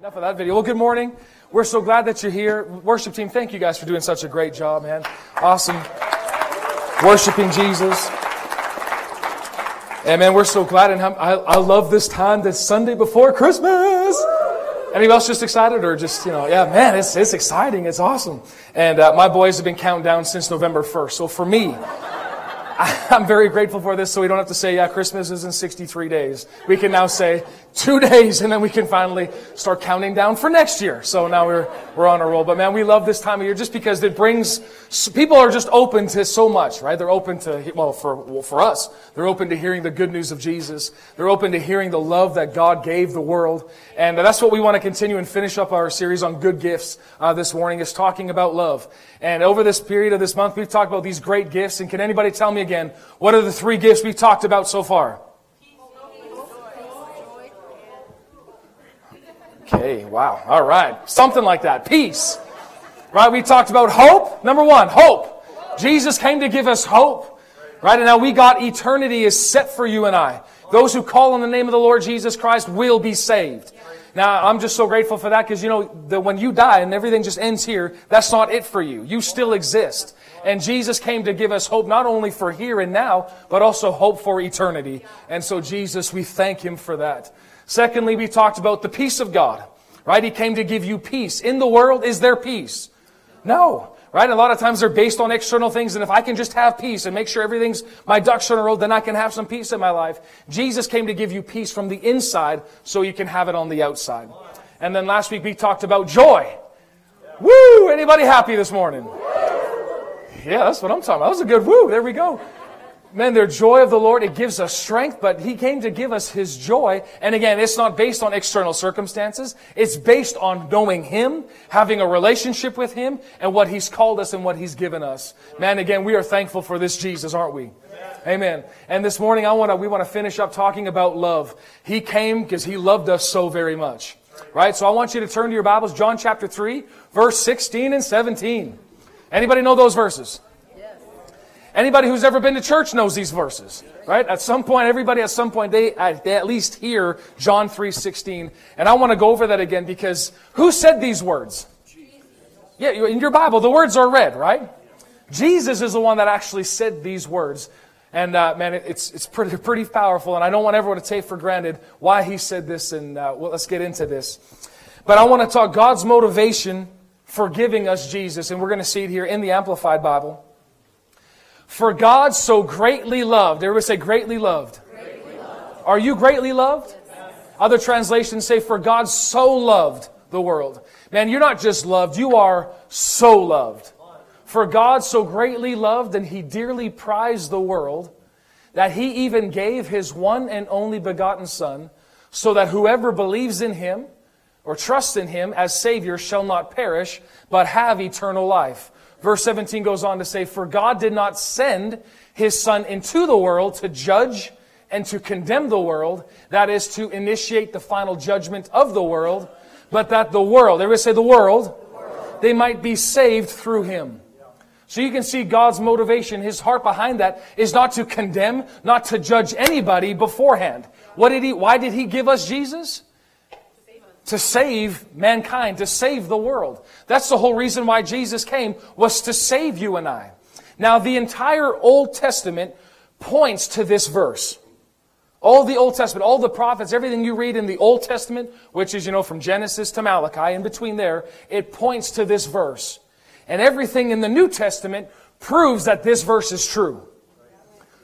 Enough of that video. Well, good morning. We're so glad that you're here. Worship team, thank you guys for doing such a great job, man. Awesome. Worshiping Jesus. And man, we're so glad. And I, I love this time, this Sunday before Christmas. Anybody else just excited or just, you know, yeah, man, it's, it's exciting. It's awesome. And uh, my boys have been counting down since November 1st. So for me, I'm very grateful for this so we don't have to say, yeah, Christmas is in 63 days. We can now say two days and then we can finally start counting down for next year. So now we're, we're on a roll. But man, we love this time of year just because it brings, people are just open to so much, right? They're open to, well, for, well, for us, they're open to hearing the good news of Jesus. They're open to hearing the love that God gave the world. And that's what we want to continue and finish up our series on good gifts uh, this morning is talking about love. And over this period of this month, we've talked about these great gifts. And can anybody tell me again, what are the three gifts we've talked about so far? Okay, wow. All right. Something like that. Peace. Right? We talked about hope. Number one, hope. Jesus came to give us hope. Right? And now we got eternity is set for you and I. Those who call on the name of the Lord Jesus Christ will be saved. Now, I'm just so grateful for that because, you know, that when you die and everything just ends here, that's not it for you. You still exist. And Jesus came to give us hope not only for here and now, but also hope for eternity. And so, Jesus, we thank Him for that. Secondly, we talked about the peace of God, right? He came to give you peace. In the world, is there peace? No. Right? A lot of times they're based on external things, and if I can just have peace and make sure everything's my ducks in a row, then I can have some peace in my life. Jesus came to give you peace from the inside so you can have it on the outside. And then last week we talked about joy. Woo! Anybody happy this morning? Yeah, that's what I'm talking about. That was a good woo. There we go. Man, their joy of the Lord, it gives us strength, but He came to give us His joy. And again, it's not based on external circumstances. It's based on knowing Him, having a relationship with Him, and what He's called us and what He's given us. Man, again, we are thankful for this Jesus, aren't we? Amen. Amen. And this morning, I want to, we want to finish up talking about love. He came because He loved us so very much. Right? So I want you to turn to your Bibles, John chapter 3, verse 16 and 17. Anybody know those verses? Anybody who's ever been to church knows these verses, right? At some point, everybody at some point, they, they at least hear John 3.16. And I want to go over that again because who said these words? Yeah, in your Bible, the words are read, right? Jesus is the one that actually said these words. And uh, man, it's, it's pretty, pretty powerful. And I don't want everyone to take for granted why he said this. And uh, well, let's get into this. But I want to talk God's motivation for giving us Jesus. And we're going to see it here in the Amplified Bible. For God so greatly loved. Everybody say greatly loved. Greatly loved. Are you greatly loved? Yes. Other translations say, for God so loved the world. Man, you're not just loved, you are so loved. For God so greatly loved and he dearly prized the world that he even gave his one and only begotten Son, so that whoever believes in him or trusts in him as Savior shall not perish, but have eternal life. Verse 17 goes on to say, For God did not send his Son into the world to judge and to condemn the world, that is, to initiate the final judgment of the world, but that the world, everybody say the world, the world. they might be saved through him. So you can see God's motivation, his heart behind that is not to condemn, not to judge anybody beforehand. What did he, why did he give us Jesus? To save mankind, to save the world. That's the whole reason why Jesus came, was to save you and I. Now, the entire Old Testament points to this verse. All the Old Testament, all the prophets, everything you read in the Old Testament, which is, you know, from Genesis to Malachi, in between there, it points to this verse. And everything in the New Testament proves that this verse is true.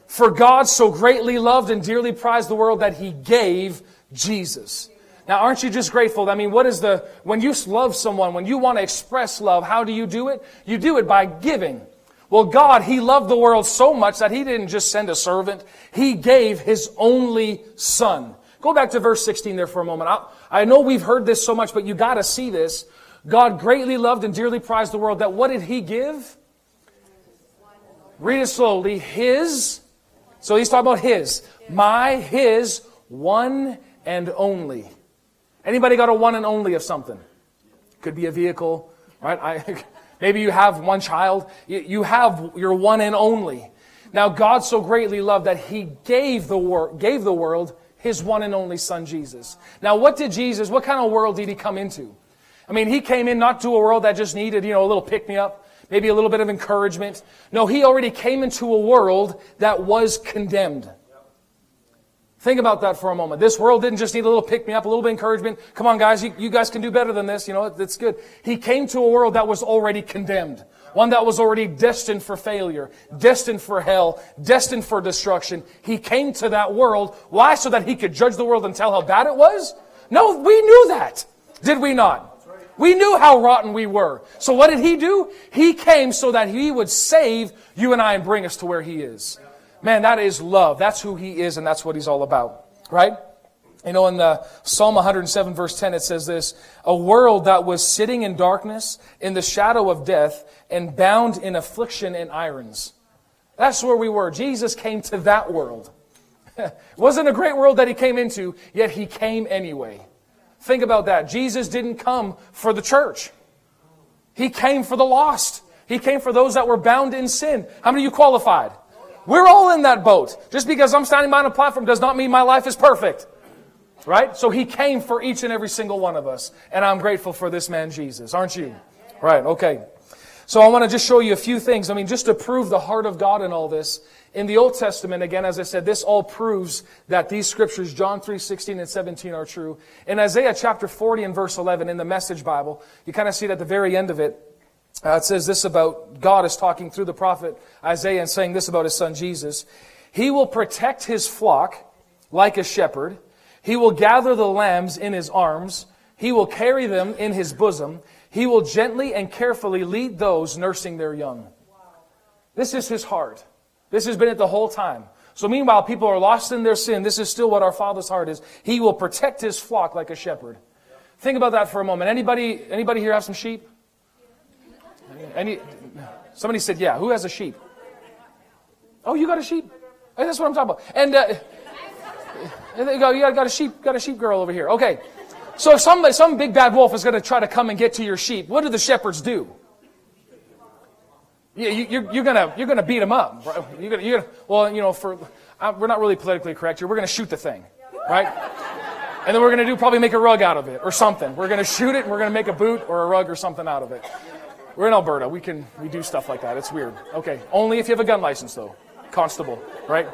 For God so greatly loved and dearly prized the world that he gave Jesus. Now, aren't you just grateful? I mean, what is the, when you love someone, when you want to express love, how do you do it? You do it by giving. Well, God, He loved the world so much that He didn't just send a servant. He gave His only Son. Go back to verse 16 there for a moment. I, I know we've heard this so much, but you gotta see this. God greatly loved and dearly prized the world that what did He give? Read it slowly. His. So he's talking about His. My, His, one and only. Anybody got a one and only of something? Could be a vehicle, right? I, maybe you have one child. You have your one and only. Now, God so greatly loved that He gave the, wor- gave the world his one and only son, Jesus. Now, what did Jesus, what kind of world did he come into? I mean, he came in not to a world that just needed, you know, a little pick me up, maybe a little bit of encouragement. No, he already came into a world that was condemned. Think about that for a moment. This world didn't just need a little pick me up, a little bit encouragement. Come on, guys, you, you guys can do better than this. You know, it's good. He came to a world that was already condemned. One that was already destined for failure, destined for hell, destined for destruction. He came to that world. Why? So that he could judge the world and tell how bad it was? No, we knew that. Did we not? We knew how rotten we were. So what did he do? He came so that he would save you and I and bring us to where he is. Man, that is love. That's who he is, and that's what he's all about. Right? You know, in the Psalm 107, verse 10, it says this A world that was sitting in darkness, in the shadow of death, and bound in affliction and irons. That's where we were. Jesus came to that world. it wasn't a great world that he came into, yet he came anyway. Think about that. Jesus didn't come for the church, he came for the lost. He came for those that were bound in sin. How many of you qualified? We're all in that boat. Just because I'm standing behind a platform does not mean my life is perfect. Right? So he came for each and every single one of us. And I'm grateful for this man, Jesus. Aren't you? Right, okay. So I want to just show you a few things. I mean, just to prove the heart of God in all this. In the Old Testament, again, as I said, this all proves that these scriptures, John 3, 16 and 17 are true. In Isaiah chapter 40 and verse 11, in the Message Bible, you kind of see it at the very end of it. Uh, it says this about God is talking through the prophet Isaiah and saying this about his son Jesus. He will protect his flock like a shepherd. He will gather the lambs in his arms. He will carry them in his bosom. He will gently and carefully lead those nursing their young. This is his heart. This has been it the whole time. So meanwhile, people are lost in their sin. This is still what our Father's heart is. He will protect his flock like a shepherd. Think about that for a moment. Anybody, anybody here have some sheep? Any, somebody said, yeah. Who has a sheep? Oh, you got a sheep? That's what I'm talking about. And uh, there you go. You got a sheep. Got a sheep girl over here. Okay. So if somebody, some big bad wolf is going to try to come and get to your sheep, what do the shepherds do? You, you, you're gonna you're gonna beat them up. You're gonna, you're gonna, well, you know, for uh, we're not really politically correct here. We're gonna shoot the thing, right? And then we're gonna do probably make a rug out of it or something. We're gonna shoot it and we're gonna make a boot or a rug or something out of it. We're in Alberta. We can we do stuff like that. It's weird. Okay, only if you have a gun license though. Constable, right?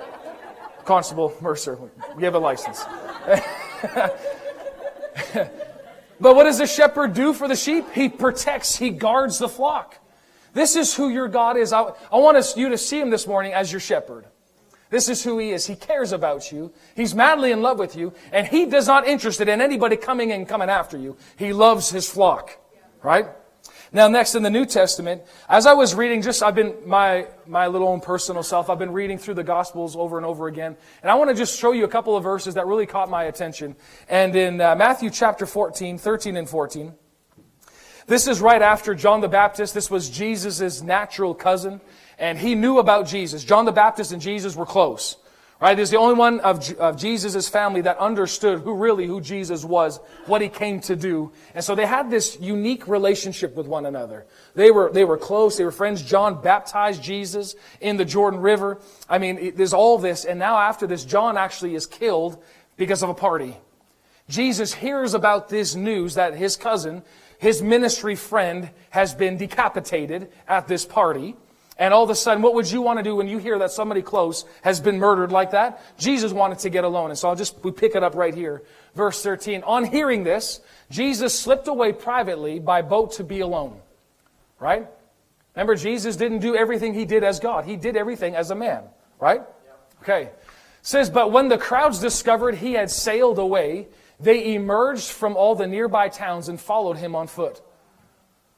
Constable Mercer. We have a license. but what does the shepherd do for the sheep? He protects, he guards the flock. This is who your God is. I, I want us, you to see him this morning as your shepherd. This is who he is. He cares about you. He's madly in love with you, and he does not interested in anybody coming and coming after you. He loves his flock. Right? Now, next in the New Testament, as I was reading, just I've been my my little own personal self. I've been reading through the Gospels over and over again, and I want to just show you a couple of verses that really caught my attention. And in uh, Matthew chapter 14, 13 and 14, this is right after John the Baptist. This was Jesus' natural cousin, and he knew about Jesus. John the Baptist and Jesus were close. Right? He's the only one of, of Jesus' family that understood who really who Jesus was, what he came to do. And so they had this unique relationship with one another. They were, they were close. They were friends. John baptized Jesus in the Jordan River. I mean, there's all this. And now after this, John actually is killed because of a party. Jesus hears about this news that his cousin, his ministry friend, has been decapitated at this party. And all of a sudden, what would you want to do when you hear that somebody close has been murdered like that? Jesus wanted to get alone. And so I'll just, we pick it up right here. Verse 13. On hearing this, Jesus slipped away privately by boat to be alone. Right? Remember, Jesus didn't do everything he did as God. He did everything as a man. Right? Okay. It says, but when the crowds discovered he had sailed away, they emerged from all the nearby towns and followed him on foot.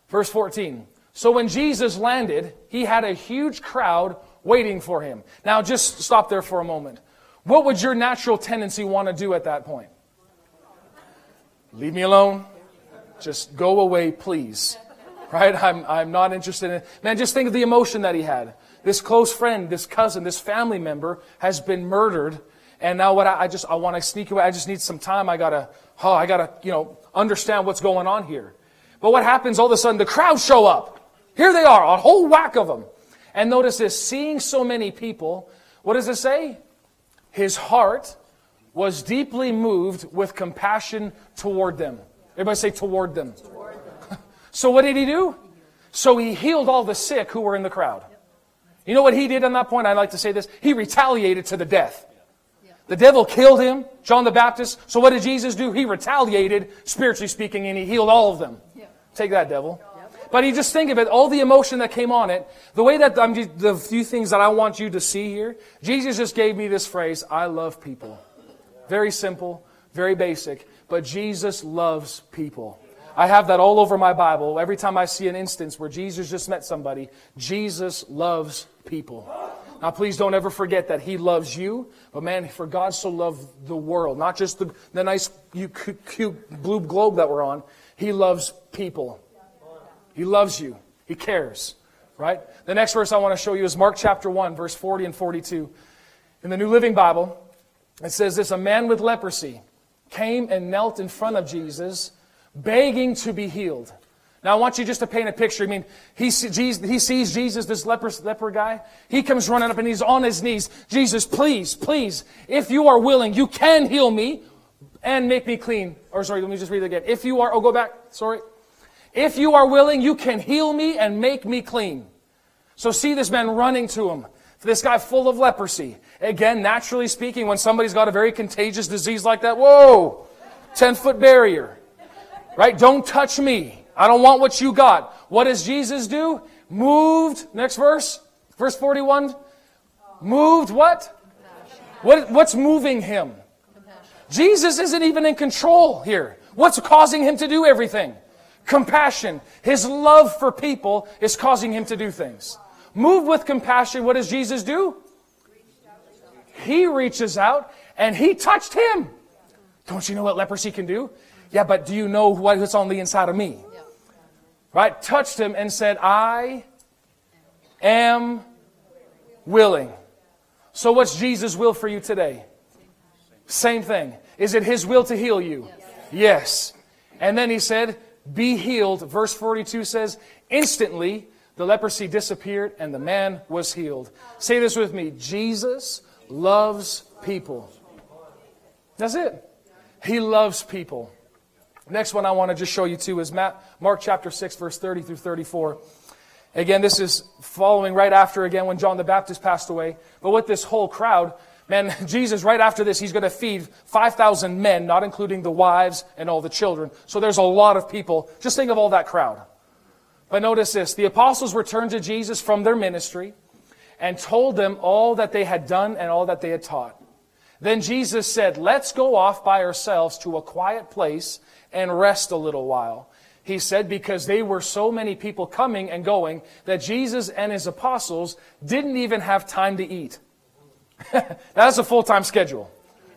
Verse 14. So when Jesus landed, he had a huge crowd waiting for him. Now just stop there for a moment. What would your natural tendency want to do at that point? Leave me alone. Just go away, please. Right? I'm, I'm not interested in it. Man, just think of the emotion that he had. This close friend, this cousin, this family member has been murdered. And now what I, I just, I want to sneak away. I just need some time. I gotta, oh, I gotta, you know, understand what's going on here. But what happens all of a sudden? The crowd show up. Here they are, a whole whack of them. And notice this seeing so many people, what does it say? His heart was deeply moved with compassion toward them. Everybody say toward them. Toward them. so what did he do? So he healed all the sick who were in the crowd. You know what he did on that point? I'd like to say this. He retaliated to the death. The devil killed him, John the Baptist. So what did Jesus do? He retaliated, spiritually speaking, and he healed all of them. Take that, devil. But you just think of it, all the emotion that came on it, the way that I'm the few things that I want you to see here, Jesus just gave me this phrase, I love people. Very simple, very basic, but Jesus loves people. I have that all over my Bible. Every time I see an instance where Jesus just met somebody, Jesus loves people. Now, please don't ever forget that He loves you. But man, for God so loved the world, not just the, the nice, cute blue globe that we're on, He loves people. He loves you. He cares. Right? The next verse I want to show you is Mark chapter 1, verse 40 and 42. In the New Living Bible, it says this A man with leprosy came and knelt in front of Jesus, begging to be healed. Now, I want you just to paint a picture. I mean, he, sees, he sees Jesus, this leper, leper guy. He comes running up and he's on his knees. Jesus, please, please, if you are willing, you can heal me and make me clean. Or, sorry, let me just read it again. If you are, oh, go back. Sorry. If you are willing, you can heal me and make me clean. So see this man running to him. This guy full of leprosy. Again, naturally speaking, when somebody's got a very contagious disease like that, whoa, 10 foot barrier. Right? Don't touch me. I don't want what you got. What does Jesus do? Moved. Next verse. Verse 41. Moved what? what what's moving him? Jesus isn't even in control here. What's causing him to do everything? Compassion. His love for people is causing him to do things. Move with compassion. What does Jesus do? He reaches out and he touched him. Don't you know what leprosy can do? Yeah, but do you know what's on the inside of me? Right? Touched him and said, I am willing. So, what's Jesus' will for you today? Same thing. Is it his will to heal you? Yes. And then he said, be healed. Verse 42 says, instantly the leprosy disappeared and the man was healed. Say this with me Jesus loves people. That's it. He loves people. Next one I want to just show you too is Mark chapter 6, verse 30 through 34. Again, this is following right after again when John the Baptist passed away. But with this whole crowd, Man, Jesus, right after this, he's going to feed 5,000 men, not including the wives and all the children. So there's a lot of people. Just think of all that crowd. But notice this the apostles returned to Jesus from their ministry and told them all that they had done and all that they had taught. Then Jesus said, Let's go off by ourselves to a quiet place and rest a little while. He said, because they were so many people coming and going that Jesus and his apostles didn't even have time to eat. That's a full time schedule.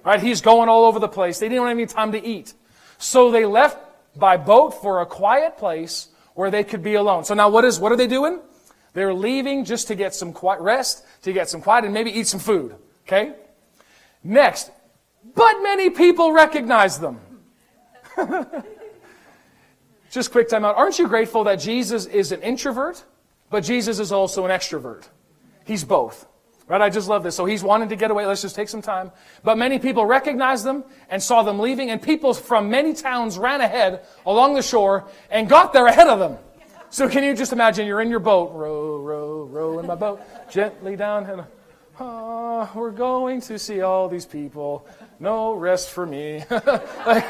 Right? He's going all over the place. They didn't have any time to eat. So they left by boat for a quiet place where they could be alone. So now what is what are they doing? They're leaving just to get some quiet rest, to get some quiet, and maybe eat some food. Okay? Next, but many people recognize them. just quick time out. Aren't you grateful that Jesus is an introvert, but Jesus is also an extrovert? He's both. Right? I just love this. So he's wanting to get away. Let's just take some time. But many people recognized them and saw them leaving, and people from many towns ran ahead along the shore and got there ahead of them. So can you just imagine you're in your boat, row, row, row in my boat, gently down, and oh, we're going to see all these people. No rest for me. like,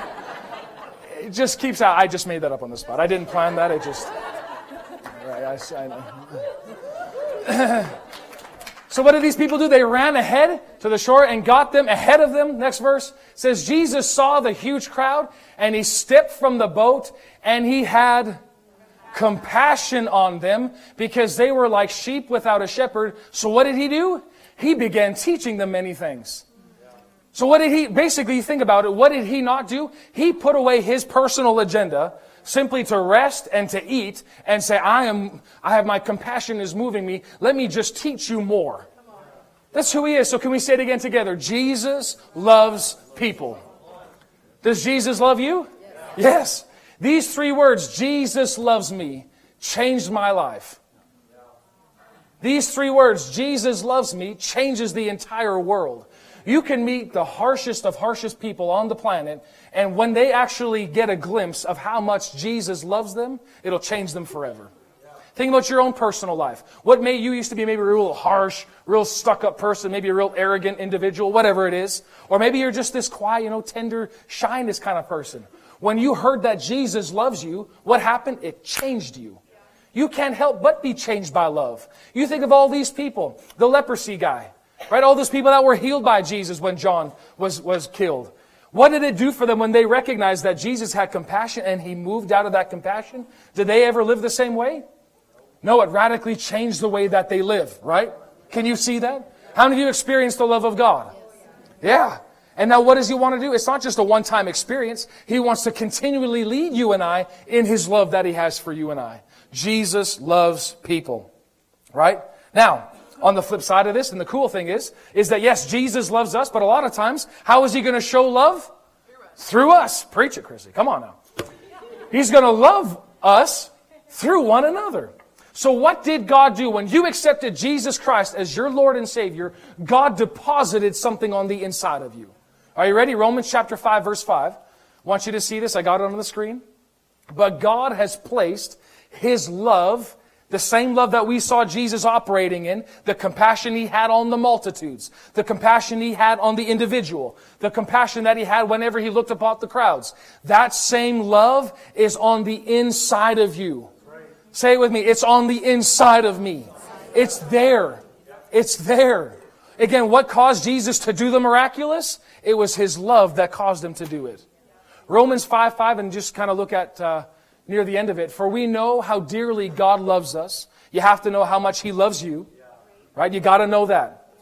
it just keeps out. I just made that up on the spot. I didn't plan that. I just. Right, I, I so what did these people do? They ran ahead to the shore and got them ahead of them. Next verse says Jesus saw the huge crowd and he stepped from the boat and he had compassion on them because they were like sheep without a shepherd. So what did he do? He began teaching them many things. So what did he, basically think about it, what did he not do? He put away his personal agenda simply to rest and to eat and say, I am, I have my compassion is moving me. Let me just teach you more. That's who he is. So can we say it again together? Jesus loves people. Does Jesus love you? Yes. These three words, Jesus loves me, changed my life. These three words, Jesus loves me, changes the entire world. You can meet the harshest of harshest people on the planet, and when they actually get a glimpse of how much Jesus loves them, it'll change them forever. Think about your own personal life. What may you used to be maybe a real harsh, real stuck up person, maybe a real arrogant individual, whatever it is. Or maybe you're just this quiet, you know, tender, shyness kind of person. When you heard that Jesus loves you, what happened? It changed you. You can't help but be changed by love. You think of all these people, the leprosy guy, right? All those people that were healed by Jesus when John was, was killed. What did it do for them when they recognized that Jesus had compassion and he moved out of that compassion? Did they ever live the same way? No, it radically changed the way that they live, right? Can you see that? How many of you experienced the love of God? Yeah. And now what does he want to do? It's not just a one-time experience. He wants to continually lead you and I in his love that he has for you and I. Jesus loves people. Right? Now, on the flip side of this, and the cool thing is, is that yes, Jesus loves us, but a lot of times, how is he going to show love? Through us. Preach it, Chrissy. Come on now. He's going to love us through one another. So what did God do? When you accepted Jesus Christ as your Lord and Savior, God deposited something on the inside of you. Are you ready? Romans chapter 5 verse 5. I want you to see this. I got it on the screen. But God has placed His love, the same love that we saw Jesus operating in, the compassion He had on the multitudes, the compassion He had on the individual, the compassion that He had whenever He looked upon the crowds. That same love is on the inside of you. Say it with me. It's on the inside of me. It's there. It's there. Again, what caused Jesus to do the miraculous? It was His love that caused Him to do it. Romans 5 5, and just kind of look at uh, near the end of it. For we know how dearly God loves us. You have to know how much He loves you. Right? You got to know that.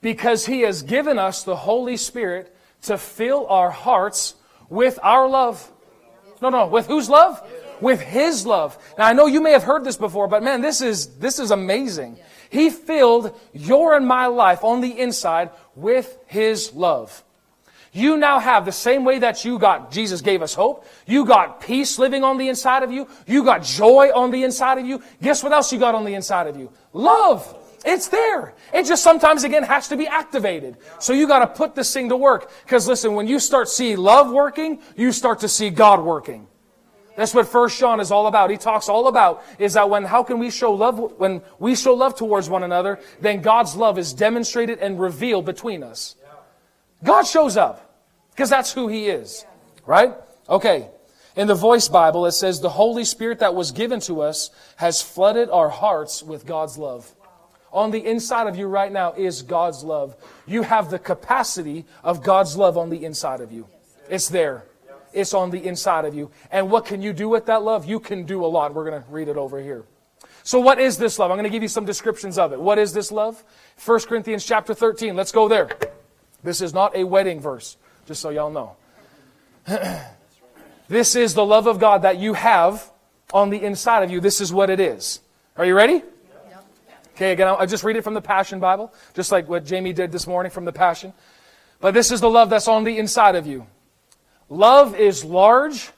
Because He has given us the Holy Spirit to fill our hearts with our love. No, no, with whose love? with His love. Now I know you may have heard this before, but man, this is, this is amazing. He filled your and my life on the inside with His love. You now have the same way that you got, Jesus gave us hope. You got peace living on the inside of you. You got joy on the inside of you. Guess what else you got on the inside of you? Love. It's there. It just sometimes again has to be activated. So you gotta put this thing to work. Cause listen, when you start see love working, you start to see God working. That's what First John is all about. He talks all about is that when how can we show love when we show love towards one another, then God's love is demonstrated and revealed between us. God shows up because that's who He is, right? Okay. In the Voice Bible, it says the Holy Spirit that was given to us has flooded our hearts with God's love. On the inside of you right now is God's love. You have the capacity of God's love on the inside of you. It's there. It's on the inside of you. And what can you do with that love? You can do a lot. We're going to read it over here. So what is this love? I'm going to give you some descriptions of it. What is this love? 1 Corinthians chapter 13. Let's go there. This is not a wedding verse, just so y'all know. this is the love of God that you have on the inside of you. This is what it is. Are you ready? Okay, again, I'll just read it from the Passion Bible, just like what Jamie did this morning from the Passion. But this is the love that's on the inside of you. Love is large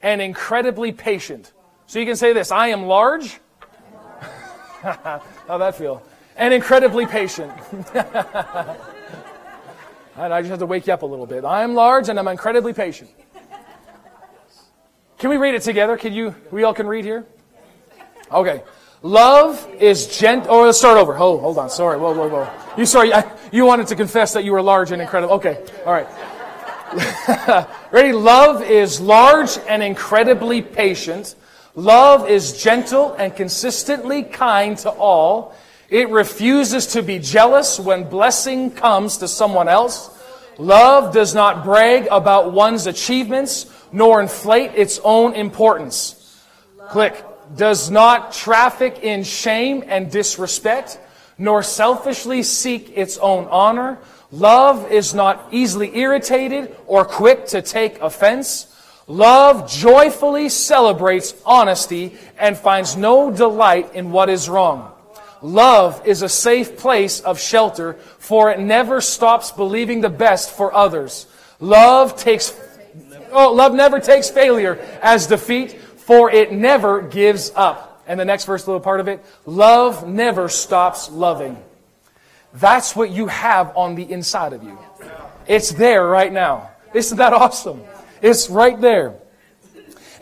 and incredibly patient. So you can say this I am large. How'd that feel? And incredibly patient. and I just have to wake you up a little bit. I am large and I'm incredibly patient. Can we read it together? Can you, we all can read here? Okay. Love is gent. Oh, let's start over. Oh, hold on. Sorry. Whoa, whoa, whoa. You sorry. I, you wanted to confess that you were large and incredible. Okay. All right. Ready? Love is large and incredibly patient. Love is gentle and consistently kind to all. It refuses to be jealous when blessing comes to someone else. Love does not brag about one's achievements nor inflate its own importance. Click. Does not traffic in shame and disrespect, nor selfishly seek its own honor, Love is not easily irritated or quick to take offense. Love joyfully celebrates honesty and finds no delight in what is wrong. Love is a safe place of shelter, for it never stops believing the best for others. Love takes, oh, love never takes failure as defeat, for it never gives up. And the next verse, little part of it, love never stops loving. That's what you have on the inside of you. It's there right now. Isn't that awesome? It's right there.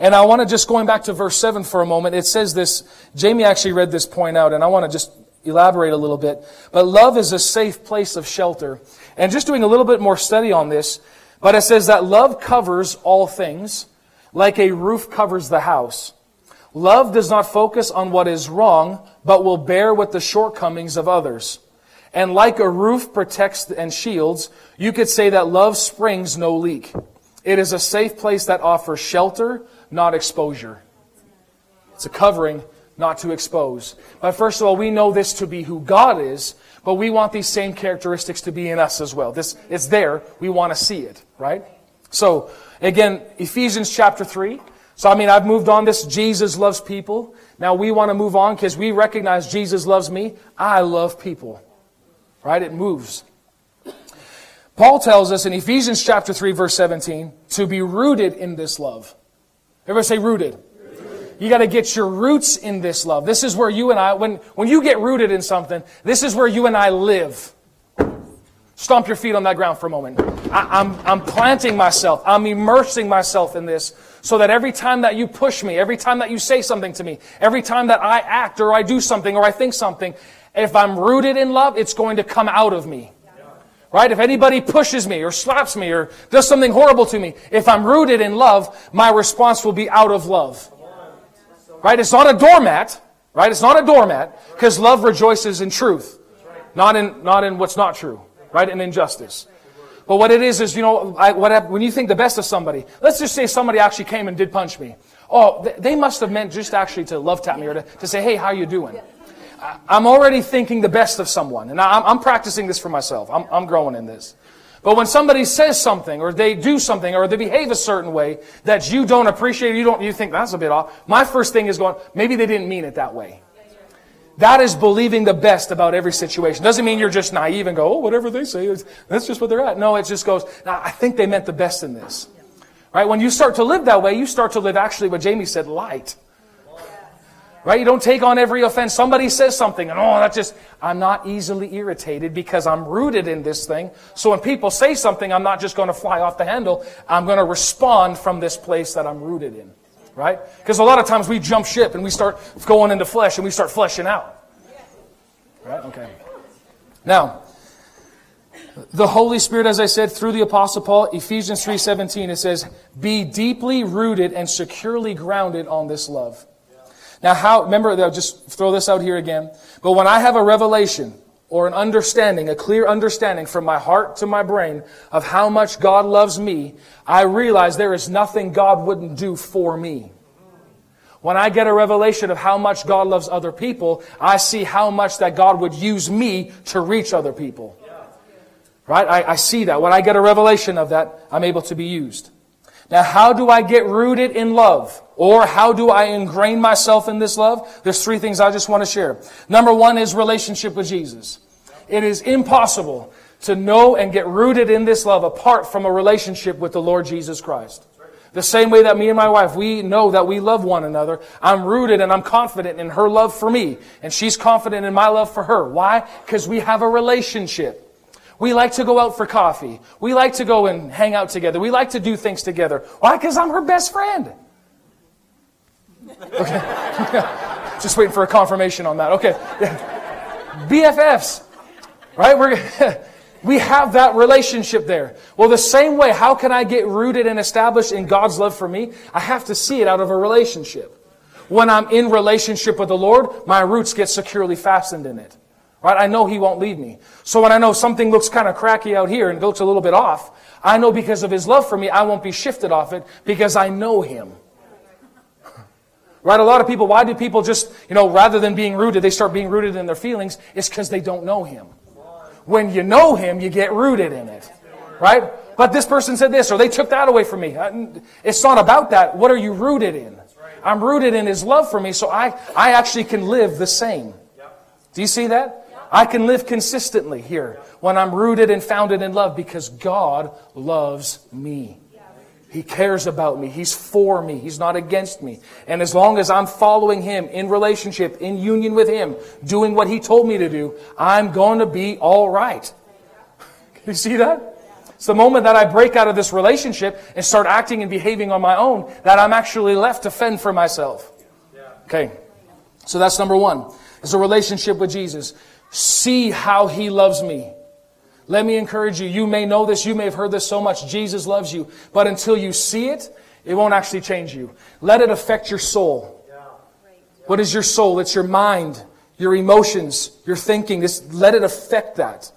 And I want to just going back to verse 7 for a moment. It says this, Jamie actually read this point out, and I want to just elaborate a little bit. But love is a safe place of shelter. And just doing a little bit more study on this, but it says that love covers all things, like a roof covers the house. Love does not focus on what is wrong, but will bear with the shortcomings of others. And like a roof protects and shields, you could say that love springs no leak. It is a safe place that offers shelter, not exposure. It's a covering, not to expose. But first of all, we know this to be who God is, but we want these same characteristics to be in us as well. This, it's there. We want to see it, right? So, again, Ephesians chapter 3. So, I mean, I've moved on this. Jesus loves people. Now we want to move on because we recognize Jesus loves me. I love people. Right? It moves. Paul tells us in Ephesians chapter 3 verse 17 to be rooted in this love. Everybody say rooted. You got to get your roots in this love. This is where you and I, when, when you get rooted in something, this is where you and I live. Stomp your feet on that ground for a moment. I, am I'm, I'm planting myself. I'm immersing myself in this so that every time that you push me, every time that you say something to me, every time that I act or I do something or I think something, if I'm rooted in love, it's going to come out of me. Right? If anybody pushes me or slaps me or does something horrible to me, if I'm rooted in love, my response will be out of love. Right? It's not a doormat. Right? It's not a doormat because love rejoices in truth, not in, not in what's not true. Right? In injustice. But what it is is, you know, I, what, when you think the best of somebody, let's just say somebody actually came and did punch me. Oh, they must have meant just actually to love tap me or to, to say, hey, how you doing? I'm already thinking the best of someone. And I'm, I'm practicing this for myself. I'm, I'm growing in this. But when somebody says something, or they do something, or they behave a certain way that you don't appreciate, you don't, you think that's a bit off. My first thing is going, maybe they didn't mean it that way. That is believing the best about every situation. Doesn't mean you're just naive and go, oh, whatever they say, that's just what they're at. No, it just goes, now, I think they meant the best in this. Right? When you start to live that way, you start to live actually what Jamie said, light. Right? You don't take on every offense. Somebody says something and oh, that just, I'm not easily irritated because I'm rooted in this thing. So when people say something, I'm not just going to fly off the handle. I'm going to respond from this place that I'm rooted in. Right? Because a lot of times we jump ship and we start going into flesh and we start fleshing out. Right? Okay. Now, the Holy Spirit, as I said, through the Apostle Paul, Ephesians 3.17, it says, Be deeply rooted and securely grounded on this love. Now, how, remember, I'll just throw this out here again. But when I have a revelation or an understanding, a clear understanding from my heart to my brain of how much God loves me, I realize there is nothing God wouldn't do for me. When I get a revelation of how much God loves other people, I see how much that God would use me to reach other people. Right? I, I see that. When I get a revelation of that, I'm able to be used. Now, how do I get rooted in love? Or how do I ingrain myself in this love? There's three things I just want to share. Number one is relationship with Jesus. It is impossible to know and get rooted in this love apart from a relationship with the Lord Jesus Christ. The same way that me and my wife, we know that we love one another. I'm rooted and I'm confident in her love for me. And she's confident in my love for her. Why? Because we have a relationship. We like to go out for coffee. We like to go and hang out together. We like to do things together. Why? Because I'm her best friend. Okay. Just waiting for a confirmation on that. Okay. BFFs. Right? We're, we have that relationship there. Well, the same way, how can I get rooted and established in God's love for me? I have to see it out of a relationship. When I'm in relationship with the Lord, my roots get securely fastened in it. Right? I know He won't leave me. So when I know something looks kind of cracky out here and looks a little bit off, I know because of His love for me, I won't be shifted off it because I know Him. Right? A lot of people, why do people just, you know, rather than being rooted, they start being rooted in their feelings? It's because they don't know Him. When you know Him, you get rooted in it. Right? But this person said this, or they took that away from me. It's not about that. What are you rooted in? I'm rooted in His love for me, so I, I actually can live the same. Do you see that? I can live consistently here when I'm rooted and founded in love because God loves me. He cares about me. He's for me. He's not against me. And as long as I'm following Him in relationship, in union with Him, doing what He told me to do, I'm going to be all right. you see that? It's the moment that I break out of this relationship and start acting and behaving on my own that I'm actually left to fend for myself. Okay. So that's number one. It's a relationship with Jesus. See how He loves me. Let me encourage you. You may know this. You may have heard this so much. Jesus loves you. But until you see it, it won't actually change you. Let it affect your soul. What is your soul? It's your mind, your emotions, your thinking. Just let it affect that.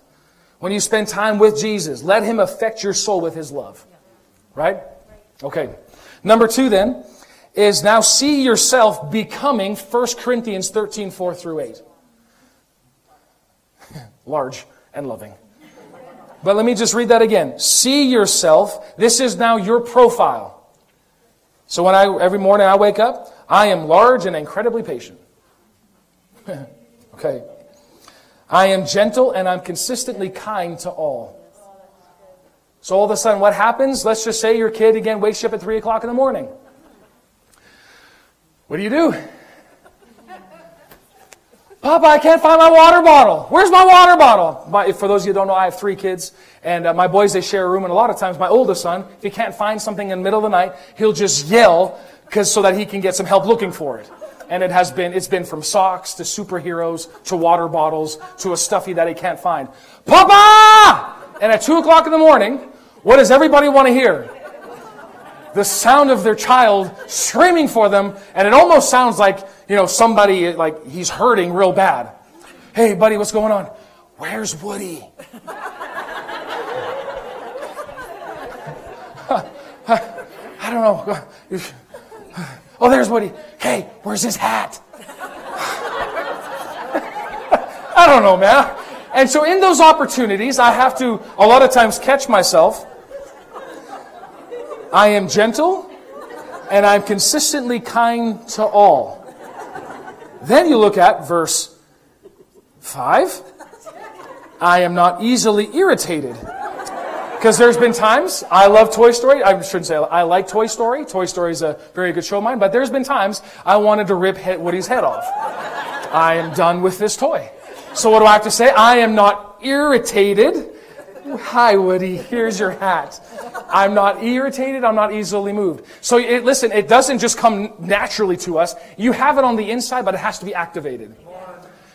When you spend time with Jesus, let Him affect your soul with His love. Right? Okay. Number two then is now see yourself becoming 1 Corinthians 13, 4 through 8. Large and loving. But let me just read that again. See yourself. This is now your profile. So when I, every morning I wake up, I am large and incredibly patient. okay. I am gentle and I'm consistently kind to all. So all of a sudden, what happens? Let's just say your kid again wakes you up at 3 o'clock in the morning. What do you do? Papa, I can't find my water bottle. Where's my water bottle? My, for those of you who don't know, I have three kids, and uh, my boys, they share a room, and a lot of times my oldest son, if he can't find something in the middle of the night, he'll just yell cause, so that he can get some help looking for it. And it has been, it's been from socks to superheroes to water bottles to a stuffy that he can't find. Papa! And at 2 o'clock in the morning, what does everybody want to hear? The sound of their child screaming for them, and it almost sounds like, you know, somebody, like, he's hurting real bad. Hey, buddy, what's going on? Where's Woody? I don't know. Oh, there's Woody. Hey, where's his hat? I don't know, man. And so, in those opportunities, I have to a lot of times catch myself I am gentle and I'm consistently kind to all. Then you look at verse 5. I am not easily irritated. Because there's been times, I love Toy Story. I shouldn't say I like Toy Story. Toy Story is a very good show of mine. But there's been times I wanted to rip Woody's head off. I am done with this toy. So what do I have to say? I am not irritated Hi, Woody. Here's your hat. I'm not irritated. I'm not easily moved. So it, listen, it doesn't just come naturally to us. You have it on the inside, but it has to be activated.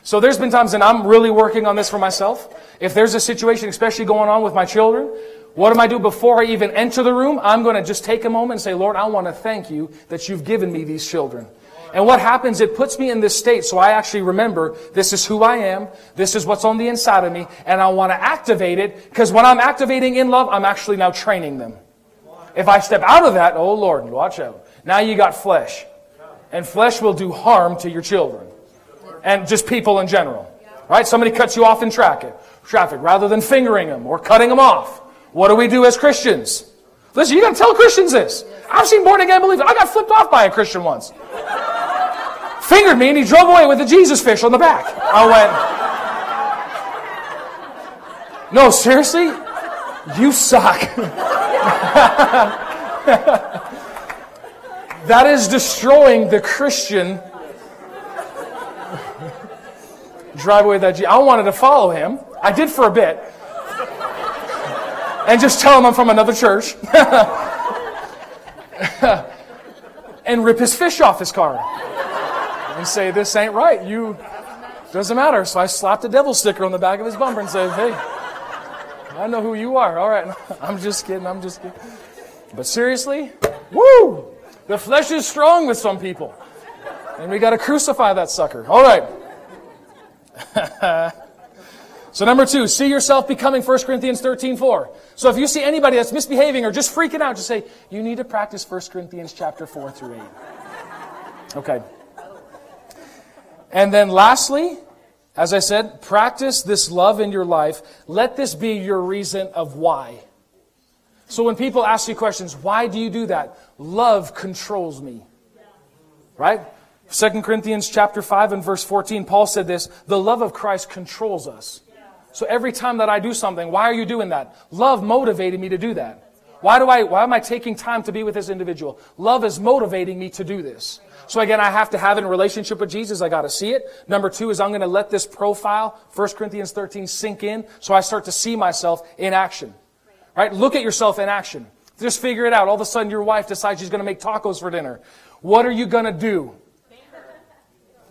So there's been times, and I'm really working on this for myself. If there's a situation, especially going on with my children, what am I do before I even enter the room? I'm going to just take a moment and say, Lord, I want to thank you that you've given me these children. And what happens, it puts me in this state so I actually remember this is who I am, this is what's on the inside of me, and I want to activate it because when I'm activating in love, I'm actually now training them. If I step out of that, oh Lord, watch out. Now you got flesh. And flesh will do harm to your children. And just people in general. Right? Somebody cuts you off in traffic, traffic rather than fingering them or cutting them off. What do we do as Christians? Listen, you got to tell Christians this. I've seen born again believers. I got flipped off by a Christian once fingered me and he drove away with a Jesus fish on the back. Oh, I went, No, seriously? You suck. that is destroying the Christian drive away that Jesus. I wanted to follow him. I did for a bit. And just tell him I'm from another church. and rip his fish off his car and say, This ain't right. You doesn't matter. So I slapped a devil sticker on the back of his bumper and said, Hey, I know who you are. All right. I'm just kidding. I'm just kidding. But seriously, woo! The flesh is strong with some people. And we got to crucify that sucker. All right. so number two, see yourself becoming 1 Corinthians 13, 4. So if you see anybody that's misbehaving or just freaking out, just say, you need to practice 1 Corinthians chapter 4 through 8. Okay. And then lastly, as I said, practice this love in your life. Let this be your reason of why. So when people ask you questions, why do you do that? Love controls me. Right? 2 Corinthians chapter 5 and verse 14, Paul said this, the love of Christ controls us. So every time that I do something, why are you doing that? Love motivated me to do that. Why do I, why am I taking time to be with this individual? Love is motivating me to do this. So again, I have to have it in relationship with Jesus. I got to see it. Number two is I'm going to let this profile, 1 Corinthians 13, sink in so I start to see myself in action. Right? Look at yourself in action. Just figure it out. All of a sudden, your wife decides she's going to make tacos for dinner. What are you going to do?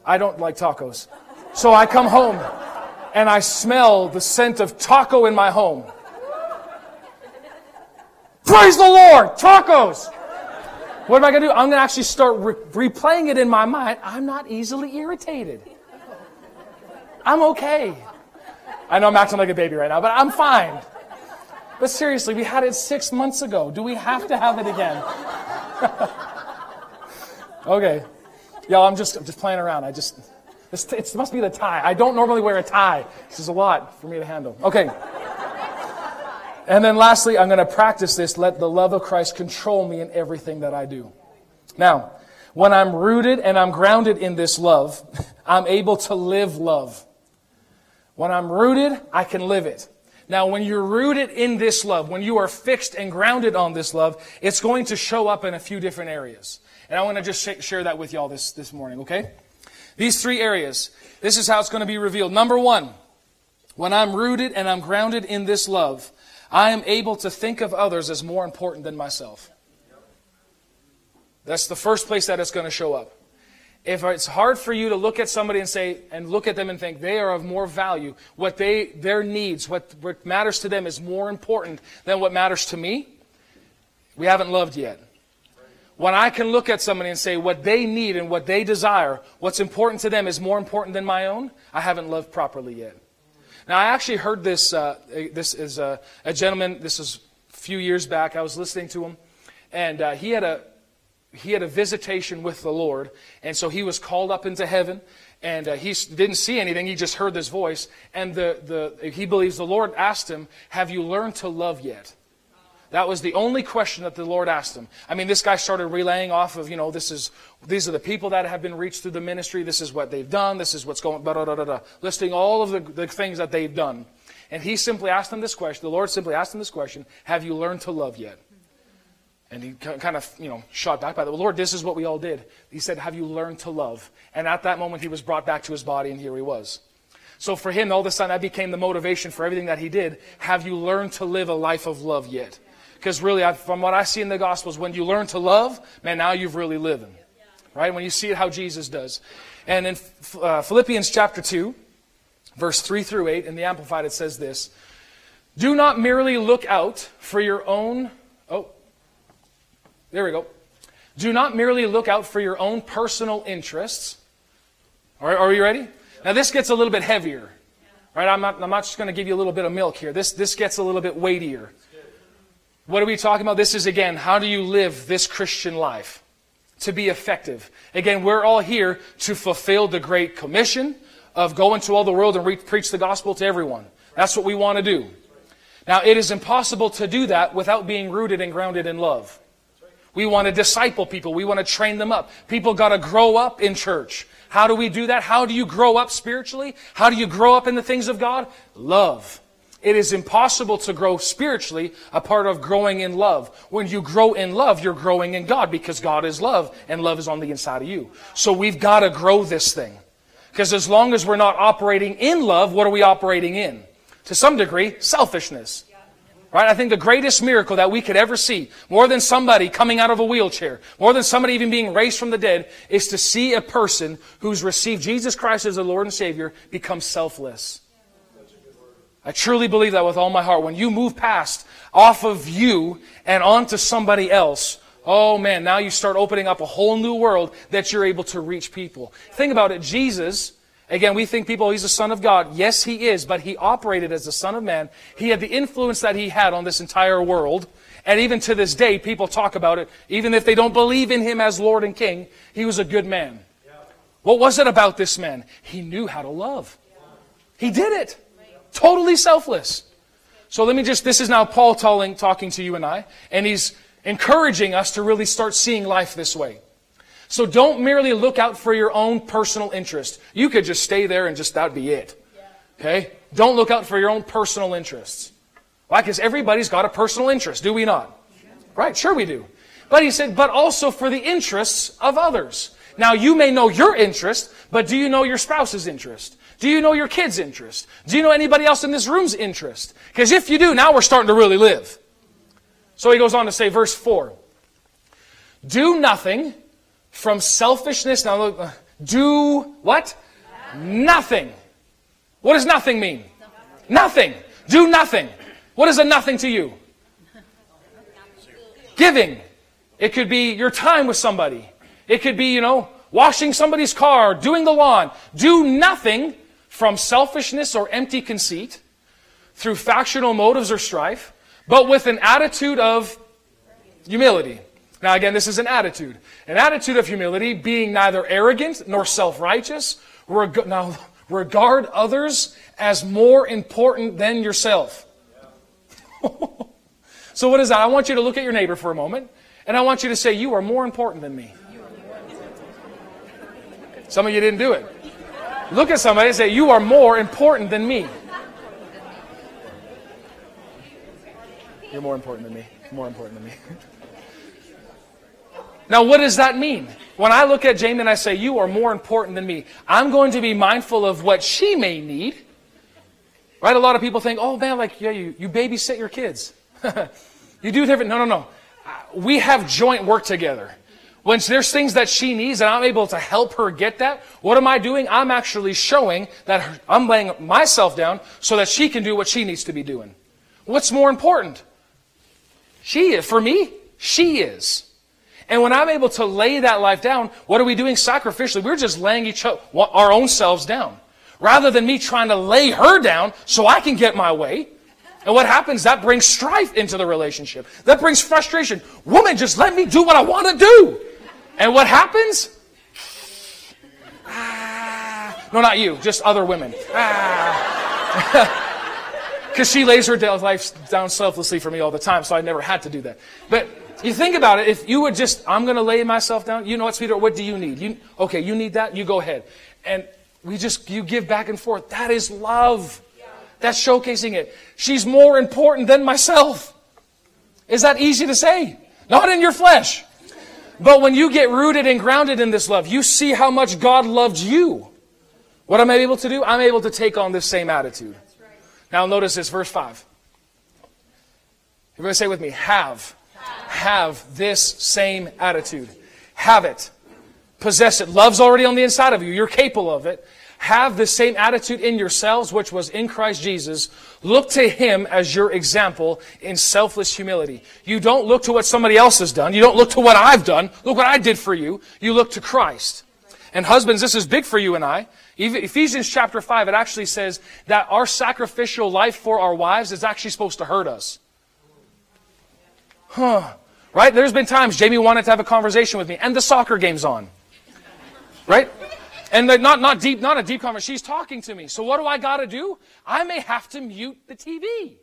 I don't like tacos. So I come home and I smell the scent of taco in my home. Praise the Lord! Tacos! What am I going to do? I'm going to actually start re- replaying it in my mind. I'm not easily irritated. I'm okay. I know I'm acting like a baby right now, but I'm fine. But seriously, we had it six months ago. Do we have to have it again? okay. Y'all, I'm just, I'm just playing around. I just, it must be the tie. I don't normally wear a tie. This is a lot for me to handle. Okay. And then lastly, I'm going to practice this. Let the love of Christ control me in everything that I do. Now, when I'm rooted and I'm grounded in this love, I'm able to live love. When I'm rooted, I can live it. Now, when you're rooted in this love, when you are fixed and grounded on this love, it's going to show up in a few different areas. And I want to just share that with y'all this, this morning, okay? These three areas. This is how it's going to be revealed. Number one, when I'm rooted and I'm grounded in this love, I am able to think of others as more important than myself. That's the first place that it's going to show up. If it's hard for you to look at somebody and say, and look at them and think they are of more value, what they, their needs, what, what matters to them is more important than what matters to me, we haven't loved yet. When I can look at somebody and say what they need and what they desire, what's important to them is more important than my own, I haven't loved properly yet. Now, I actually heard this. Uh, this is a, a, gentleman. This is a few years back. I was listening to him, and uh, he had a he had a visitation with the Lord, and so he was called up into heaven, and uh, he didn't see anything. He just heard this voice, and the the he believes the Lord asked him, "Have you learned to love yet?" That was the only question that the Lord asked him. I mean, this guy started relaying off of, you know, this is, these are the people that have been reached through the ministry. This is what they've done. This is what's going, da da da da, listing all of the, the things that they've done. And he simply asked him this question. The Lord simply asked him this question: Have you learned to love yet? And he kind of, you know, shot back by the Lord. This is what we all did. He said, "Have you learned to love?" And at that moment, he was brought back to his body, and here he was. So for him, all of a sudden, that became the motivation for everything that he did. Have you learned to live a life of love yet? Because really, from what I see in the Gospels, when you learn to love, man, now you've really living. Right? When you see it how Jesus does. And in uh, Philippians chapter 2, verse 3 through 8, in the Amplified, it says this Do not merely look out for your own. Oh, there we go. Do not merely look out for your own personal interests. Are, are you ready? Now, this gets a little bit heavier. Right? I'm not, I'm not just going to give you a little bit of milk here. This, this gets a little bit weightier. What are we talking about? This is again, how do you live this Christian life to be effective? Again, we're all here to fulfill the Great Commission of go into all the world and re- preach the gospel to everyone. That's what we want to do. Now, it is impossible to do that without being rooted and grounded in love. We want to disciple people. We want to train them up. People got to grow up in church. How do we do that? How do you grow up spiritually? How do you grow up in the things of God? Love. It is impossible to grow spiritually a part of growing in love. When you grow in love, you're growing in God because God is love and love is on the inside of you. So we've got to grow this thing. Because as long as we're not operating in love, what are we operating in? To some degree, selfishness. Right? I think the greatest miracle that we could ever see, more than somebody coming out of a wheelchair, more than somebody even being raised from the dead, is to see a person who's received Jesus Christ as the Lord and Savior become selfless. I truly believe that with all my heart. When you move past off of you and onto somebody else, oh man, now you start opening up a whole new world that you're able to reach people. Think about it. Jesus, again, we think people, he's the Son of God. Yes, he is, but he operated as the Son of Man. He had the influence that he had on this entire world. And even to this day, people talk about it. Even if they don't believe in him as Lord and King, he was a good man. What was it about this man? He knew how to love. He did it. Totally selfless. So let me just, this is now Paul talking, talking to you and I, and he's encouraging us to really start seeing life this way. So don't merely look out for your own personal interest. You could just stay there and just that'd be it. Okay? Don't look out for your own personal interests. Why? Because everybody's got a personal interest, do we not? Right? Sure we do. But he said, but also for the interests of others. Now you may know your interest, but do you know your spouse's interest? Do you know your kid's interest? Do you know anybody else in this room's interest? Because if you do, now we're starting to really live. So he goes on to say, verse 4 Do nothing from selfishness. Now look, uh, do what? Nothing. What does nothing mean? Nothing. Do nothing. What is a nothing to you? Giving. It could be your time with somebody. It could be, you know, washing somebody's car, doing the lawn. Do nothing from selfishness or empty conceit, through factional motives or strife, but with an attitude of humility. Now, again, this is an attitude. An attitude of humility, being neither arrogant nor self righteous. Reg- now, regard others as more important than yourself. so, what is that? I want you to look at your neighbor for a moment, and I want you to say, You are more important than me. Some of you didn't do it. Look at somebody and say, You are more important than me. You're more important than me. More important than me. now, what does that mean? When I look at Jamie and I say, You are more important than me, I'm going to be mindful of what she may need. Right? A lot of people think, Oh, man, like, yeah, you, you babysit your kids. you do different. No, no, no. Uh, we have joint work together. When there's things that she needs and I'm able to help her get that, what am I doing? I'm actually showing that I'm laying myself down so that she can do what she needs to be doing. What's more important? She is. For me, she is. And when I'm able to lay that life down, what are we doing sacrificially? We're just laying each other, our own selves down. Rather than me trying to lay her down so I can get my way. And what happens? That brings strife into the relationship. That brings frustration. Woman, just let me do what I want to do. And what happens? Ah. No, not you, just other women. Because ah. she lays her life down selflessly for me all the time, so I never had to do that. But you think about it, if you would just, I'm going to lay myself down, you know what, sweetheart, what do you need? You, okay, you need that? You go ahead. And we just, you give back and forth. That is love. That's showcasing it. She's more important than myself. Is that easy to say? Not in your flesh. But when you get rooted and grounded in this love, you see how much God loved you. What am I able to do? I'm able to take on this same attitude. Now notice this, verse 5. Everybody say with me, have. Have this same attitude. Have it. Possess it. Love's already on the inside of you. You're capable of it have the same attitude in yourselves, which was in Christ Jesus. Look to Him as your example in selfless humility. You don't look to what somebody else has done. You don't look to what I've done. Look what I did for you. You look to Christ. And husbands, this is big for you and I. Ephesians chapter 5, it actually says that our sacrificial life for our wives is actually supposed to hurt us. Huh. Right? There's been times Jamie wanted to have a conversation with me, and the soccer game's on. Right? And not, not deep, not a deep conversation. She's talking to me. So what do I got to do? I may have to mute the TV.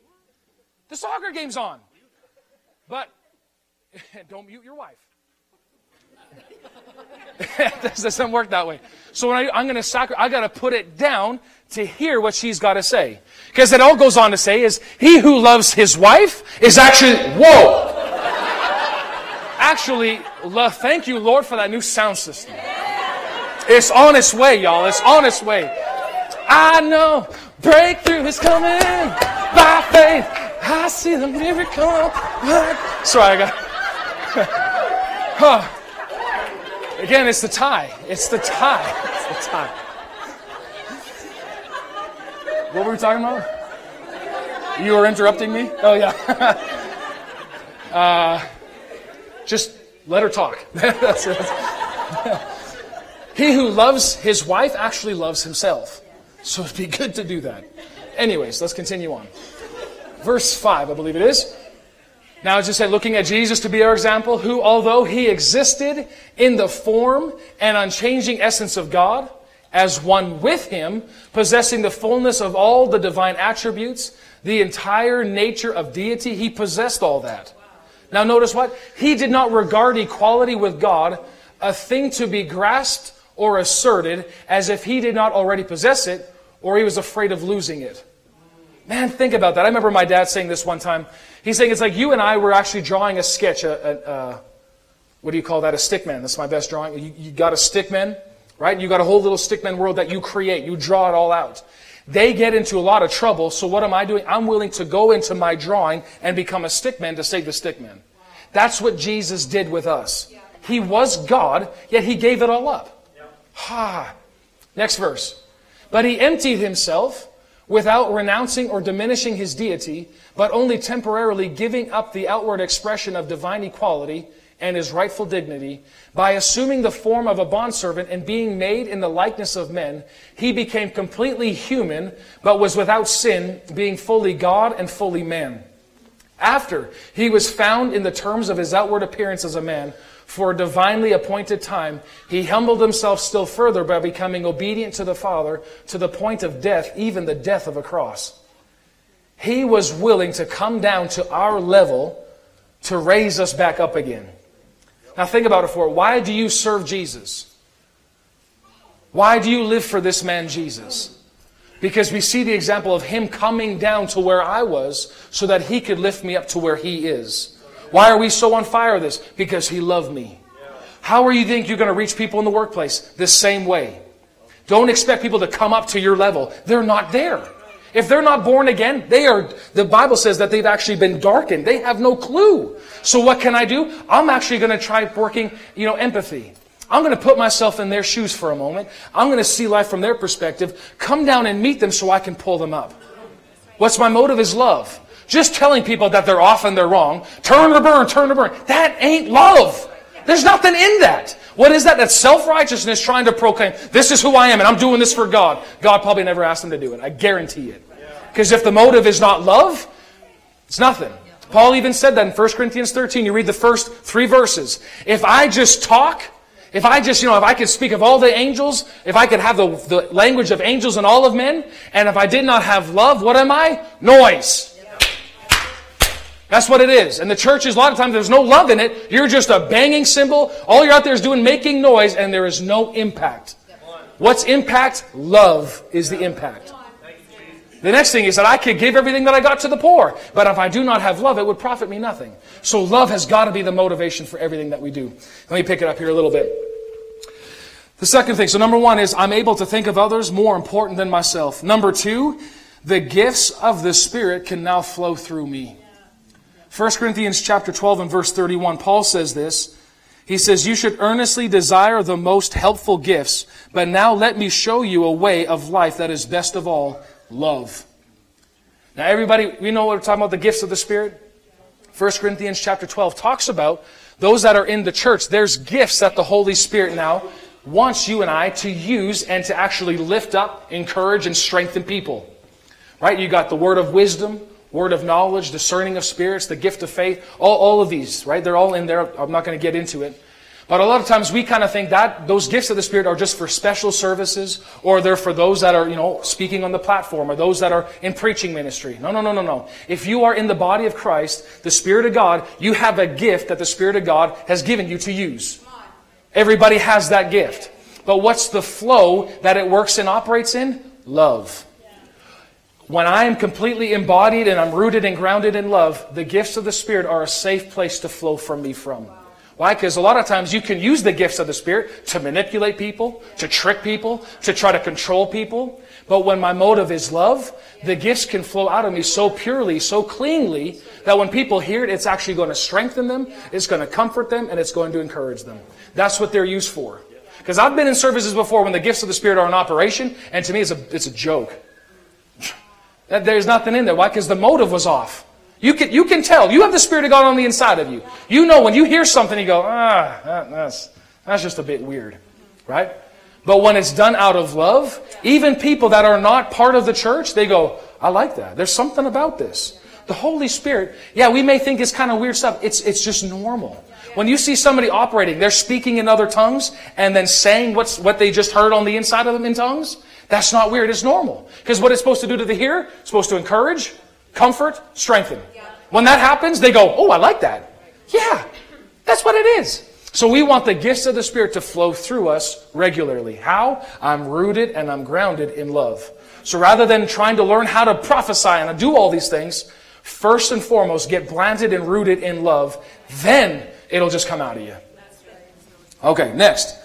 The soccer game's on. But don't mute your wife. this doesn't work that way. So when I, am going to sacri- I got to put it down to hear what she's got to say. Because it all goes on to say is, he who loves his wife is actually, whoa! actually, thank you, Lord, for that new sound system. It's on its way, y'all. It's on its way. I know breakthrough is coming by faith. I see the miracle. Sorry, I got. huh. Again, it's the tie. It's the tie. It's the tie. What were we talking about? You were interrupting me? Oh, yeah. uh, just let her talk. that's it. He who loves his wife actually loves himself. So it'd be good to do that. Anyways, let's continue on. Verse 5, I believe it is. Now, as I said, looking at Jesus to be our example, who, although he existed in the form and unchanging essence of God, as one with him, possessing the fullness of all the divine attributes, the entire nature of deity, he possessed all that. Now, notice what? He did not regard equality with God a thing to be grasped or asserted as if he did not already possess it or he was afraid of losing it. Man, think about that. I remember my dad saying this one time. He's saying it's like you and I were actually drawing a sketch, a, a, a what do you call that? A stickman. That's my best drawing. You, you got a stickman, right? You got a whole little stickman world that you create. You draw it all out. They get into a lot of trouble. So what am I doing? I'm willing to go into my drawing and become a stickman to save the stickman. That's what Jesus did with us. He was God, yet he gave it all up. Ha. Next verse. But he emptied himself without renouncing or diminishing his deity, but only temporarily giving up the outward expression of divine equality and his rightful dignity, by assuming the form of a bondservant and being made in the likeness of men, he became completely human, but was without sin, being fully God and fully man. After he was found in the terms of his outward appearance as a man, for a divinely appointed time, he humbled himself still further by becoming obedient to the Father to the point of death, even the death of a cross. He was willing to come down to our level to raise us back up again. Now think about it for why do you serve Jesus? Why do you live for this man Jesus? Because we see the example of him coming down to where I was so that he could lift me up to where he is. Why are we so on fire with this? Because he loved me. How are you think you're going to reach people in the workplace? The same way. Don't expect people to come up to your level. They're not there. If they're not born again, they are, the Bible says that they've actually been darkened. They have no clue. So what can I do? I'm actually going to try working, you know, empathy. I'm going to put myself in their shoes for a moment. I'm going to see life from their perspective. Come down and meet them so I can pull them up. What's my motive is love. Just telling people that they're off and they're wrong. Turn or burn, turn or burn. That ain't love. There's nothing in that. What is that? That's self-righteousness trying to proclaim, this is who I am and I'm doing this for God. God probably never asked them to do it. I guarantee it. Because if the motive is not love, it's nothing. Paul even said that in 1 Corinthians 13. You read the first three verses. If I just talk, if I just, you know, if I could speak of all the angels, if I could have the, the language of angels and all of men, and if I did not have love, what am I? Noise. That's what it is. And the church is a lot of times there's no love in it. You're just a banging cymbal. All you're out there is doing making noise and there is no impact. What's impact? Love is the impact. The next thing is that I could give everything that I got to the poor, but if I do not have love, it would profit me nothing. So love has got to be the motivation for everything that we do. Let me pick it up here a little bit. The second thing, so number one is I'm able to think of others more important than myself. Number two, the gifts of the Spirit can now flow through me. 1 Corinthians chapter 12 and verse 31, Paul says this. He says, You should earnestly desire the most helpful gifts, but now let me show you a way of life that is best of all love. Now, everybody, we know what we're talking about the gifts of the Spirit. 1 Corinthians chapter 12 talks about those that are in the church. There's gifts that the Holy Spirit now wants you and I to use and to actually lift up, encourage, and strengthen people. Right? You got the word of wisdom, word of knowledge, discerning of spirits, the gift of faith, all, all of these, right? They're all in there. I'm not going to get into it. But a lot of times we kind of think that those gifts of the Spirit are just for special services, or they're for those that are, you know, speaking on the platform, or those that are in preaching ministry. No, no, no, no, no. If you are in the body of Christ, the Spirit of God, you have a gift that the Spirit of God has given you to use. Everybody has that gift. But what's the flow that it works and operates in? Love. When I am completely embodied and I'm rooted and grounded in love, the gifts of the Spirit are a safe place to flow from me from. Why? Because a lot of times you can use the gifts of the Spirit to manipulate people, to trick people, to try to control people. But when my motive is love, the gifts can flow out of me so purely, so cleanly, that when people hear it, it's actually going to strengthen them, it's going to comfort them, and it's going to encourage them. That's what they're used for. Because I've been in services before when the gifts of the Spirit are in operation, and to me it's a, it's a joke. There's nothing in there. Why? Because the motive was off. You can, you can tell. You have the Spirit of God on the inside of you. You know when you hear something, you go, ah, that, that's, that's just a bit weird. Right? But when it's done out of love, even people that are not part of the church, they go, I like that. There's something about this. The Holy Spirit, yeah, we may think it's kind of weird stuff. It's, it's just normal. When you see somebody operating, they're speaking in other tongues and then saying what's, what they just heard on the inside of them in tongues, that's not weird. It's normal. Because what it's supposed to do to the hearer, it's supposed to encourage, comfort, strengthen. When that happens, they go, oh, I like that. Yeah, that's what it is. So we want the gifts of the Spirit to flow through us regularly. How? I'm rooted and I'm grounded in love. So rather than trying to learn how to prophesy and do all these things, first and foremost, get planted and rooted in love. Then it'll just come out of you. Okay, next.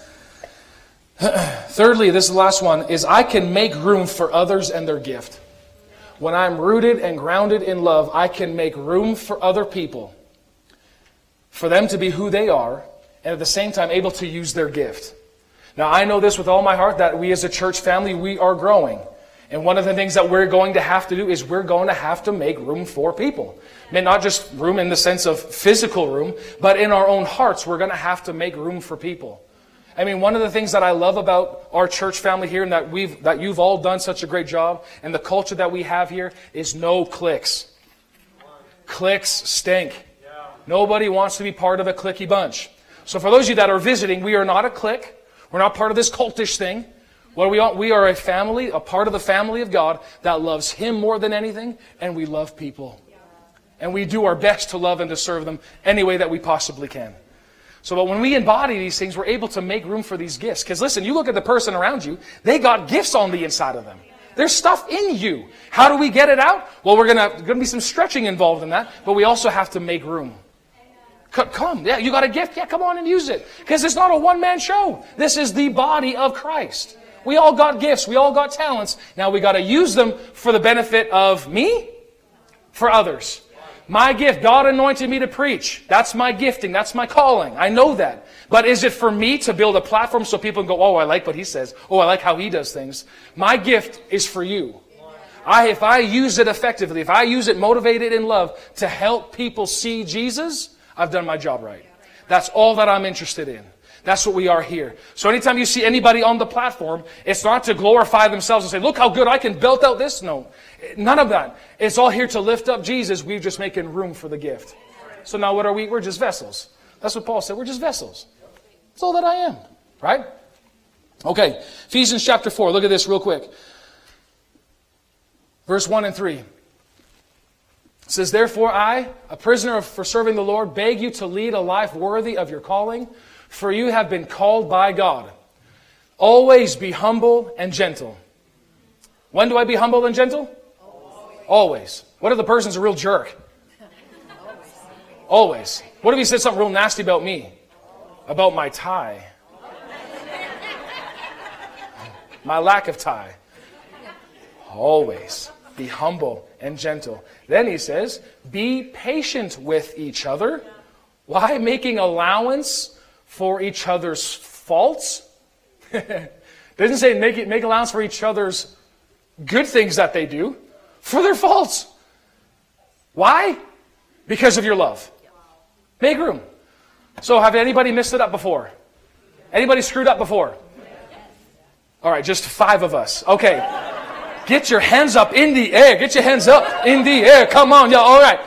Thirdly, this is the last one, is I can make room for others and their gift. When I'm rooted and grounded in love, I can make room for other people, for them to be who they are, and at the same time able to use their gift. Now, I know this with all my heart that we as a church family, we are growing. And one of the things that we're going to have to do is we're going to have to make room for people. I mean, not just room in the sense of physical room, but in our own hearts, we're going to have to make room for people. I mean, one of the things that I love about our church family here and that we've, that you've all done such a great job and the culture that we have here is no cliques. Cliques stink. Nobody wants to be part of a clicky bunch. So for those of you that are visiting, we are not a clique. We're not part of this cultish thing. What we are, we are a family, a part of the family of God that loves Him more than anything, and we love people. And we do our best to love and to serve them any way that we possibly can. So, but when we embody these things, we're able to make room for these gifts. Because listen, you look at the person around you, they got gifts on the inside of them. There's stuff in you. How do we get it out? Well, we're gonna, gonna be some stretching involved in that, but we also have to make room. Come, yeah, you got a gift? Yeah, come on and use it. Because it's not a one man show. This is the body of Christ. We all got gifts. We all got talents. Now we got to use them for the benefit of me, for others. My gift, God anointed me to preach. That's my gifting. That's my calling. I know that. But is it for me to build a platform so people can go, oh, I like what he says. Oh, I like how he does things. My gift is for you. I, if I use it effectively, if I use it motivated in love to help people see Jesus, I've done my job right. That's all that I'm interested in. That's what we are here. So anytime you see anybody on the platform, it's not to glorify themselves and say, look how good I can belt out this. No, none of that. It's all here to lift up Jesus. We're just making room for the gift. So now what are we? We're just vessels. That's what Paul said. We're just vessels. That's all that I am. Right? Okay. Ephesians chapter 4. Look at this real quick. Verse 1 and 3. It says, Therefore I, a prisoner for serving the Lord, beg you to lead a life worthy of your calling for you have been called by God. Always be humble and gentle. When do I be humble and gentle? Always. Always. What if the person's a real jerk? Always. What if he said something real nasty about me? About my tie? my lack of tie? Always. Be humble and gentle. Then he says, be patient with each other. Why? Making allowance for each other's faults. Doesn't say make, it, make allowance for each other's good things that they do, for their faults. Why? Because of your love. Make room. So, have anybody messed it up before? Anybody screwed up before? All right, just five of us. Okay. Get your hands up in the air. Get your hands up in the air. Come on, y'all. All right.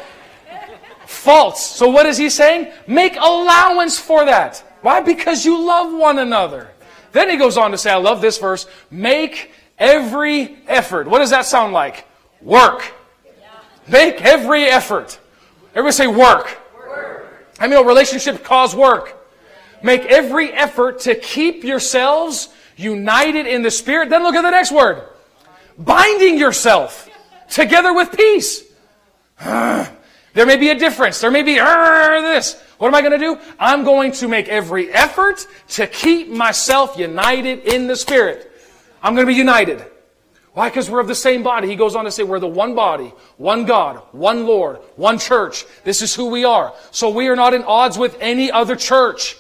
Faults. So, what is he saying? Make allowance for that. Why? Because you love one another. Then he goes on to say, I love this verse, make every effort. What does that sound like? Work. Make every effort. Everybody say work. work. I mean, relationships cause work. Make every effort to keep yourselves united in the Spirit. Then look at the next word. Binding yourself together with peace. there may be a difference. There may be this. What am I going to do? I'm going to make every effort to keep myself united in the Spirit. I'm going to be united. Why? Because we're of the same body. He goes on to say we're the one body, one God, one Lord, one church. This is who we are. So we are not in odds with any other church.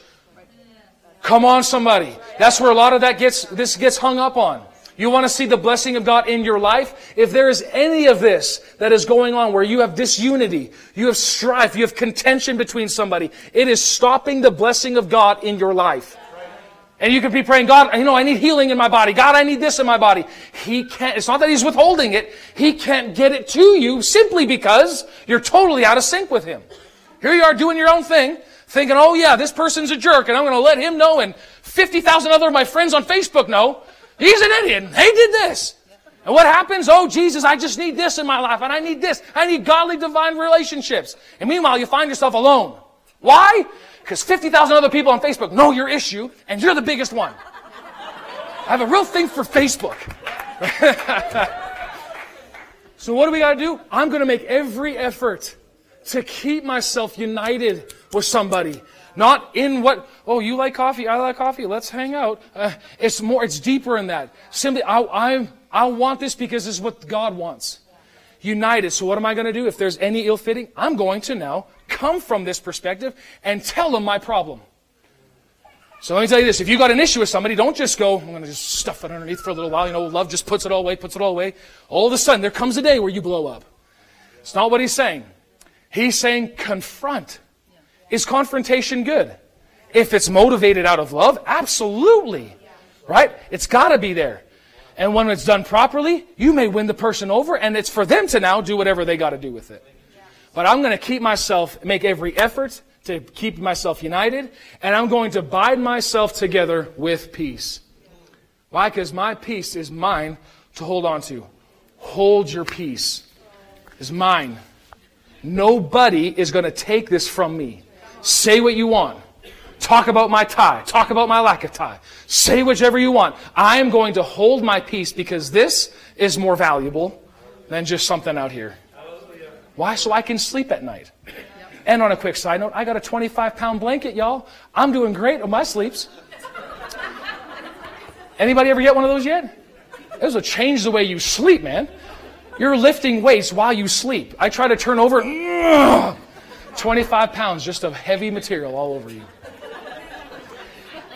Come on, somebody. That's where a lot of that gets, this gets hung up on. You want to see the blessing of God in your life? If there is any of this that is going on where you have disunity, you have strife, you have contention between somebody, it is stopping the blessing of God in your life. And you could be praying, God, you know, I need healing in my body. God, I need this in my body. He can't, it's not that He's withholding it. He can't get it to you simply because you're totally out of sync with Him. Here you are doing your own thing, thinking, oh yeah, this person's a jerk and I'm going to let him know and 50,000 other of my friends on Facebook know. He's an idiot. He did this. And what happens? Oh, Jesus, I just need this in my life, and I need this. I need godly, divine relationships. And meanwhile, you find yourself alone. Why? Because 50,000 other people on Facebook know your issue, and you're the biggest one. I have a real thing for Facebook. So what do we got to do? I'm going to make every effort to keep myself united with somebody. Not in what, oh, you like coffee, I like coffee, let's hang out. Uh, it's more, it's deeper in that. Simply, I, I, I want this because this is what God wants. United. So what am I going to do? If there's any ill fitting, I'm going to now come from this perspective and tell them my problem. So let me tell you this. If you got an issue with somebody, don't just go, I'm going to just stuff it underneath for a little while. You know, love just puts it all away, puts it all away. All of a sudden, there comes a day where you blow up. It's not what he's saying. He's saying confront. Is confrontation good? If it's motivated out of love, absolutely. Right? It's got to be there. And when it's done properly, you may win the person over, and it's for them to now do whatever they got to do with it. But I'm going to keep myself, make every effort to keep myself united, and I'm going to bind myself together with peace. Why? Because my peace is mine to hold on to. Hold your peace. Is mine. Nobody is going to take this from me. Say what you want. Talk about my tie. Talk about my lack of tie. Say whichever you want. I am going to hold my peace because this is more valuable than just something out here. Why? So I can sleep at night. And on a quick side note, I got a 25 pound blanket, y'all. I'm doing great on my sleeps. Anybody ever get one of those yet? This will change the way you sleep, man. You're lifting weights while you sleep. I try to turn over, 25 pounds just of heavy material all over you.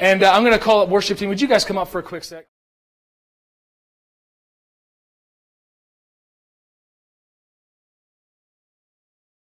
And uh, I'm going to call up worship team. Would you guys come up for a quick sec?